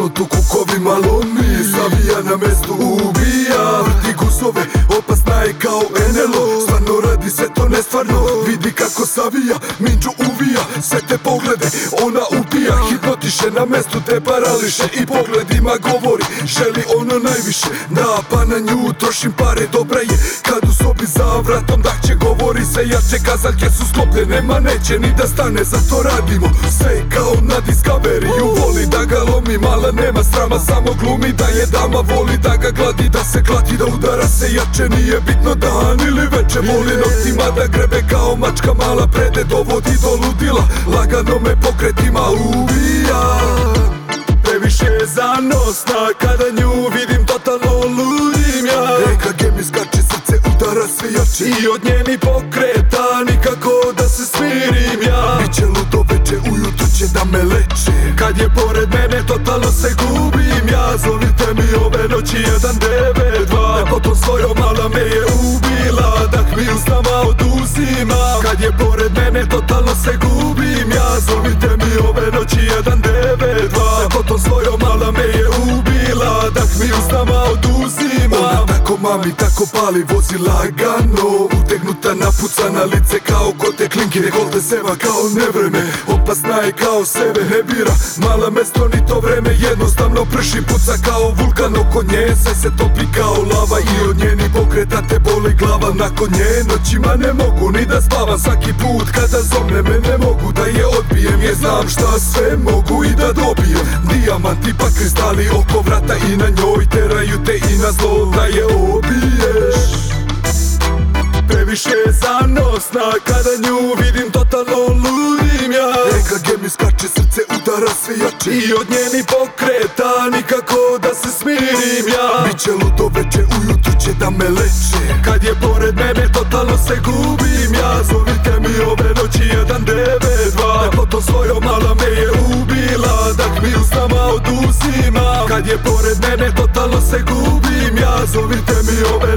među kukovima lomi Savija na mestu ubija Vrti gusove, opasna je kao enelo Stvarno radi se to nestvarno. Vidi kako savija, minđu uvija Sve te poglede, ona ubija Hipnotiše na mestu, te parališe. I pogledima govori, želi ono najviše. Da, pa na nju trošim pare, dobra je. Kad u sobi za vratom dah će govori se jače. Kazaljke su sklopljene, ma neće ni da stane. Zato radimo sve kao na Discovery Voli da ga mala nema srama Samo glumi da je dama, voli da ga gladi Da se klati, da udara se jače. Nije bitno dan ili veče Voli noktima da grebe kao mačka Mala prede dovodi do ludila Lagano me pokretima ubija. Previše je zanosna Kada nju vidim totalno ludim ja. EKG mi skače srce udara sve jače. I od njeni pokreta nikako da se smirim ja. Biće ludo veče ujutro će da me leče. Kad je pored mene totalno noći 192 Lepotom svojom mala me je ubila Dah mi usnama oduzima Kad je pored mene totalno se gubim. Ja Zovite mi ove mami, tako pali, vozi lagano. Utegnuta, napucana lice kao kote klinke Golde seva kao nevreme, opasna je kao sebe Ne bira, mala mesto ni to vreme. Jednostavno prši, puca kao vulkan Oko nje. Sve se topi kao lava I od njeni pokreta te boli glava. Nakon nje noćima ne mogu ni da spavam. Svaki put kada zovne me ne mogu da je odbijem. Jer znam šta sve mogu i da dobijem. Dijamanti pa kristali oko vrata I na njoj teraju te i na zlo da je obiješ Previše je zanosna Kada nju vidim totalno ludim ja. EKG mi skače srce udara sve jače. I od njeni pokreta nikako da se smirim ja. Biće ludo veče ujutro će da me leče. Kad je pored mene totalno se gubim ja. Zovite mi ove noći 192 Lepotom svojom mala me je ubila. Dah mi usnama oduzima Kad je pored mene totalno se gubim. Ja Zovite mi ove